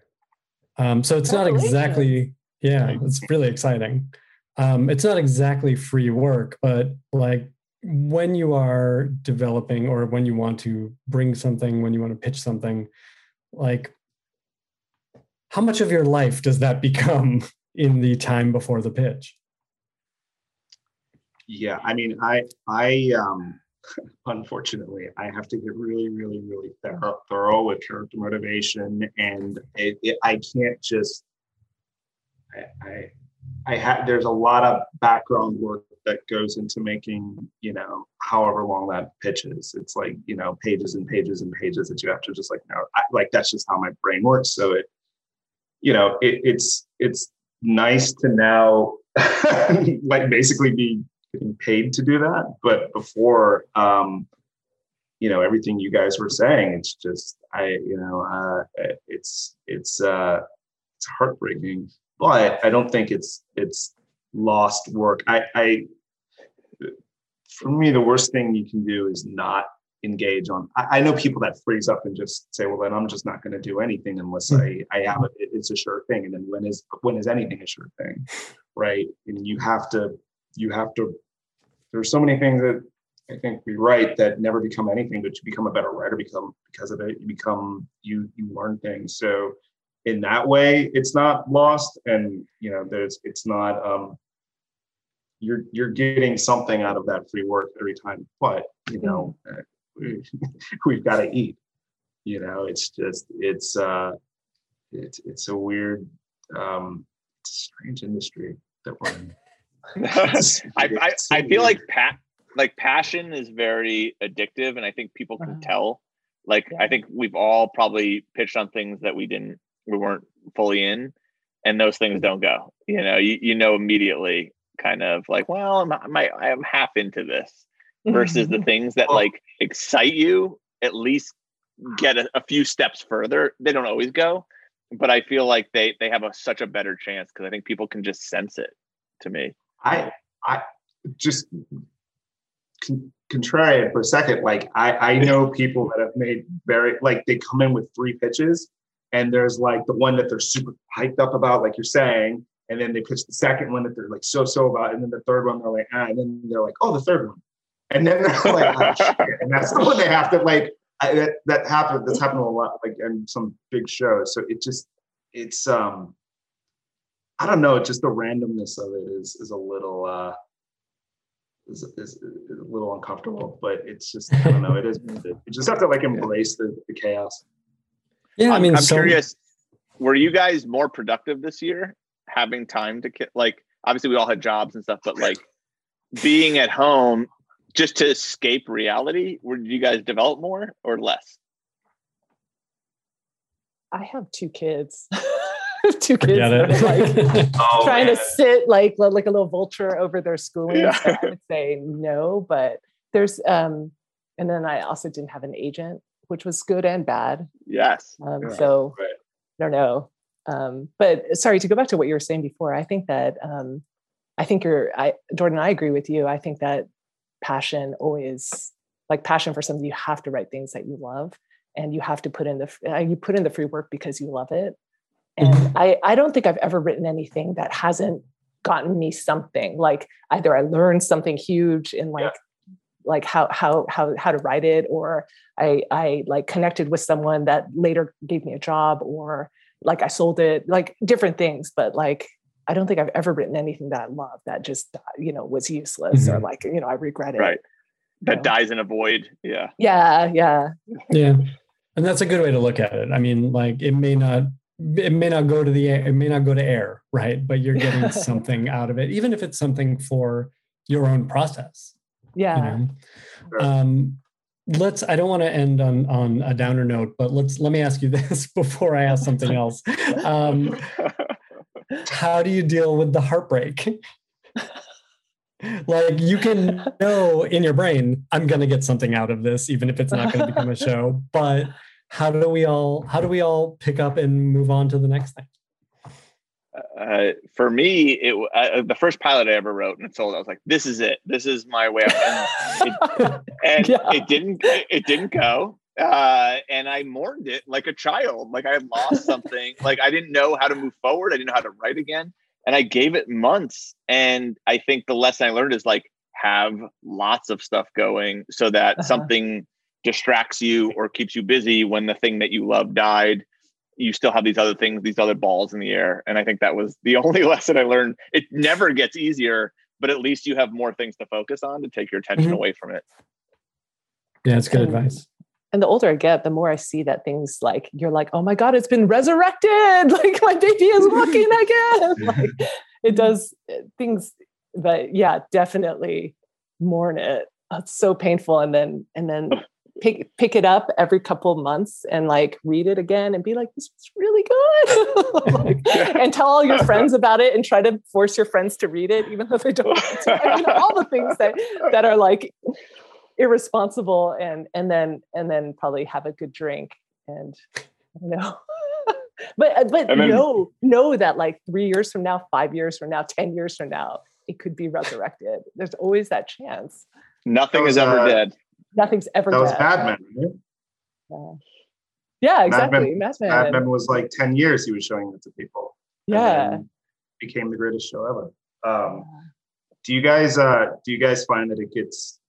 Um, so it's not exactly. Yeah, it's really exciting. Um, it's not exactly free work, but like when you are developing or when you want to bring something, when you want to pitch something, like how much of your life does that become in the time before the pitch? Yeah, I mean, I I um unfortunately, I have to get really, really, really thorough, thorough with character motivation, and it, it, I can't just. I, I, I have. There's a lot of background work that goes into making, you know, however long that pitch is. It's like you know, pages and pages and pages that you have to just like know. Like that's just how my brain works. So it, you know, it, it's it's nice to now like basically be getting paid to do that. But before, um, you know, everything you guys were saying, it's just, I, you know, uh, it's, it's, uh, it's heartbreaking, but I don't think it's, it's lost work. I, I, for me, the worst thing you can do is not engage on. I, I know people that freeze up and just say, well, then I'm just not going to do anything unless. I, I have it. It's a sure thing. And then when is, when is anything a sure thing? Right. And you have to, you have to there's so many things that I think we write that never become anything, but you become a better writer become because of it. You become you you learn things. So in that way, it's not lost, and you know, there's it's not um you're you're getting something out of that free work every time. But you know, we, we've got to eat. You know, it's just it's uh it's it's a weird um it's a strange industry that we're in. I, I, I feel like pa- like passion is very addictive and I think people can uh-huh. tell. Like yeah. I think we've all probably pitched on things that we didn't we weren't fully in and those things don't go. You know, you, you know immediately kind of like, well, I'm I, I'm half into this versus the things that like excite you at least get a, a few steps further. They don't always go, but I feel like they they have a such a better chance because I think people can just sense it to me. I I just con- contrarian for a second. Like I I know people that have made very like they come in with three pitches, and there's like the one that they're super hyped up about, like you're saying, and then they pitch the second one that they're like so so about, and then the third one they're like ah, and then they're like oh the third one, and then they're like oh, shit. and that's the one they have to like. I, that that happened. That's happened a lot, like in some big shows. So it just it's um I don't know, just the randomness of it is is a little uh is, is, is a little uncomfortable, but it's just I don't know, it is you just have to like embrace the, the chaos. Yeah, I mean, I'm, I'm so, curious. Were you guys more productive this year, having time to like? Obviously, we all had jobs and stuff, but like being at home just to escape reality. Were did you guys develop more or less? I have two kids. two kids like oh, trying man. to sit like like a little vulture over their schooling. Yeah. So I would say no, but there's um and then I also didn't have an agent, which was good and bad. Yes. Um, yeah. So right. I don't know. Um, but sorry to go back to what you were saying before. I think that um, I think you're I Jordan, I agree with you. I think that passion always like passion for something you have to write things that you love and you have to put in the uh, you put in the free work because you love it and. I, I don't think I've ever written anything that hasn't gotten me something. Like either I learned something huge in like yeah. like how how how how to write it, or I I like connected with someone that later gave me a job, or like I sold it, like different things. But like I don't think I've ever written anything that I love that just you know was useless mm-hmm. or like you know I regret it. Right. That know? dies in a void. Yeah. Yeah. Yeah. Yeah. And that's a good way to look at it. I mean, like it may not it may not go to the air, it may not go to air, right? But you're getting something out of it, even if it's something for your own process. Yeah. You know? um, let's i don't want to end on on a downer note but let's let me ask you this before i ask something else um, how do you deal with the heartbreak like you can know in your brain i'm going to get something out of this even if it's not going to become a show but how do we all how do we all pick up and move on to the next thing uh, for me, it uh, the first pilot I ever wrote and sold. I was like, "This is it. This is my way." And, it, and yeah. it didn't. It didn't go. Uh, and I mourned it like a child. Like I had lost something. like I didn't know how to move forward. I didn't know how to write again. And I gave it months. And I think the lesson I learned is like have lots of stuff going so that uh-huh. something distracts you or keeps you busy when the thing that you love died you still have these other things these other balls in the air and i think that was the only lesson i learned it never gets easier but at least you have more things to focus on to take your attention mm-hmm. away from it Yeah, it's good And- advice. and the older I get, the more I see that things like you're like, oh my god, it's been resurrected! Like my baby is walking again. like it does uh, things that yeah, definitely mourn it. It's so painful, and then and then pick pick it up every couple months and like read it again and be like, this was really good. like, and tell all your friends about it and try to force your friends to read it, even though they don't want to. I mean, all the things that that are like irresponsible and and then and then probably have a good drink and you know but but And then- know know that like three years from now five years from now ten years from now it could be resurrected there's always that chance Nothing is ever uh, dead. Nothing's ever That was dead. Mad Men. right? Yeah. yeah exactly Men- Mad Men. Mad Men was like 10 years he was showing it to people. yeah then Became the greatest show ever. Um, do you guys uh do you guys find that it gets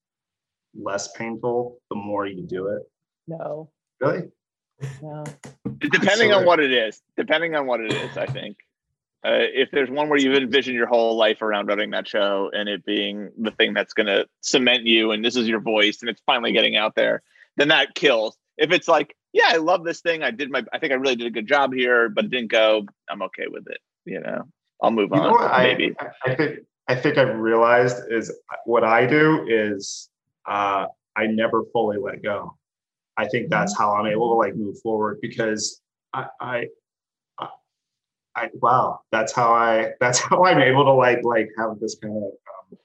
less painful the more you do it? no Really? no Depending So- on what it is. Depending on what it is, I think. Uh, if there's one where you've envisioned your whole life around running that show and it being the thing that's going to cement you and this is your voice and it's finally getting out there, then that kills. If it's like, yeah, I love this thing. I did my, I think I really did a good job here, but it didn't go. I'm okay with it. You know, I'll move You on. what I, maybe. I think I think I've realized is what I do is uh, I never fully let go. I think that's how I'm able to like move forward because I, I, I wow, that's how I that's how I'm able to like like have this kind of um,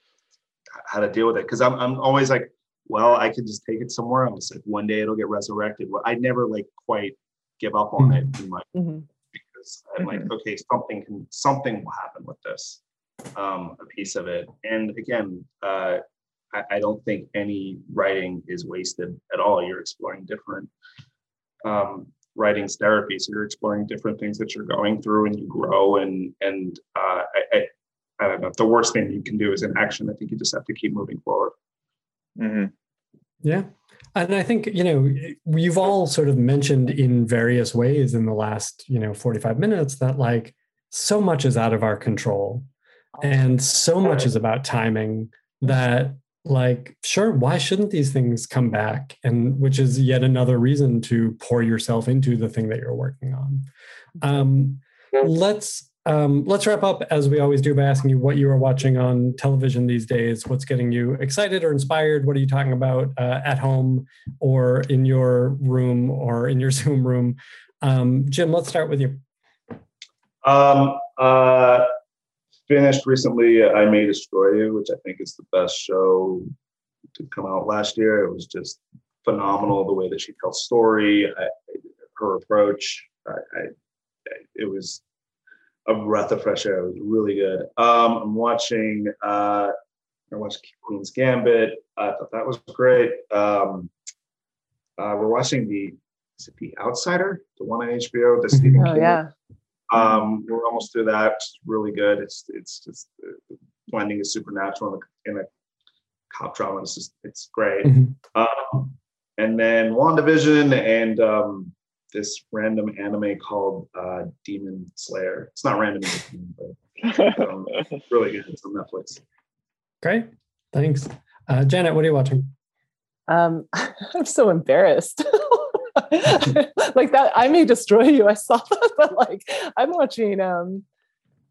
how to deal with it because I'm I'm always like, well, I can just take it somewhere else. Like one day it'll get resurrected. Well, I never like quite give up on it my Mhm. because I'm like, okay, something can something will happen with this, um, a piece of it. And again, uh, I, I don't think any writing is wasted at all. You're exploring different um, writing's therapy, so you're exploring different things that you're going through, and you grow. And and uh, I, I I don't know. The worst thing you can do is inaction. I think you just have to keep moving forward. Mhm. Yeah. And I think, you know, you've all sort of mentioned in various ways in the last, you know, 45 minutes that like so much is out of our control and so much is about timing that like sure why shouldn't these things come back? And which is yet another reason to pour yourself into the thing that you're working on. Um, let's um, let's wrap up as we always do by asking you what you are watching on television these days what's getting you excited or inspired what are you talking about uh, at home or in your room or in your zoom room? Um, jim let's start with you. Um, uh, finished recently. I May Destroy You, which I think is the best show to come out last year. It was just phenomenal the way that she tells story, I, her approach. I, I, it was a breath of fresh air. It was really good. Um, I'm watching. Uh, I watched Queen's Gambit. I thought that was great. Um, uh, we're watching the is it the Outsider, the one on HBO, the Stephen oh King yeah um, we're almost through that. It's really good. It's it's just uh, blending is supernatural in a, in a cop drama. It's just it's great. Mhm. Um, and then WandaVision and um, this random anime called uh, Demon Slayer. It's not random, but um, really good. It's on Netflix. great thanks uh, janet what are you watching um i'm so embarrassed like that i may destroy you i saw that but like i'm watching um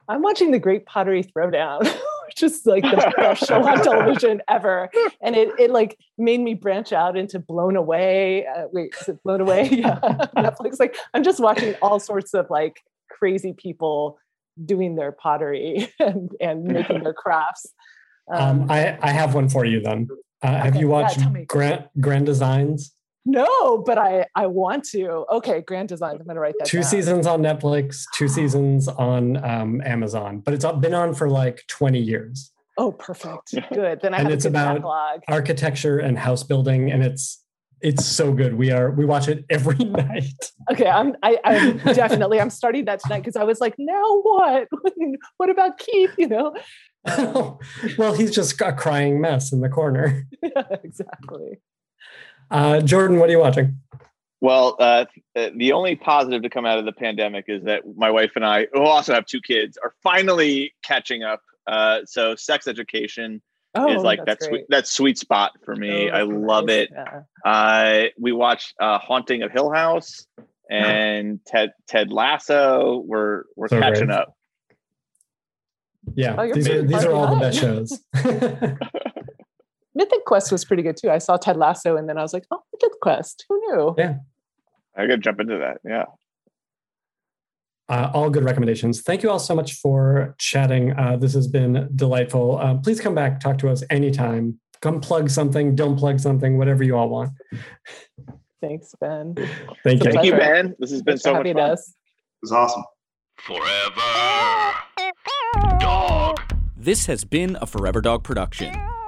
i'm watching the great pottery throwdown which is like the best show on television ever. And it it like made me branch out into blown away uh, wait is it blown away? Yeah netflix. Like i'm just watching all sorts of like crazy people doing their pottery and and making their crafts. Um, I, I have one for you then. Uh, have you watched me. grand grand designs No, but I I want to. Okay, Grand Design. I'm gonna write that. two down. seasons on netflix two seasons on um, amazon but it's been on for like 20 years Oh, perfect. Good. Then I And have it's a good about- backlog. architecture and house building and it's it's so good we are we watch it every night Okay, I'm I, I'm definitely I'm starting that tonight because I was like, now what? what about Keith? You know? well he's just a crying mess in the corner Yeah, exactly. Uh, jordan what are you watching Well, uh, the only positive to come out of the pandemic is that my wife and I, who also have two kids, are finally catching up. Uh, so, sex education Oh, is like that's that sweet that sweet spot for me. Oh, I love nice. it. Yeah. Uh, we watched uh, Haunting of Hill House and Ted Ted Lasso. We're we're So catching great. up. Yeah, Oh, these are these are all the best shows. Mythic Quest was pretty good too. I saw Ted Lasso and then I was like, oh, Mythic Quest. Who knew? Yeah. I gotta jump into that. Yeah. Uh, all good recommendations. Thank you all so much for chatting. Uh, this has been delightful. Uh, please come back, talk to us anytime. Come plug something, don't plug something, whatever you all want. Thanks, Ben. Thank It's you. Thank you, Ben. This has been Thanks so for much having fun. us. It was awesome. Forever. Dog. This has been a Forever Dog production.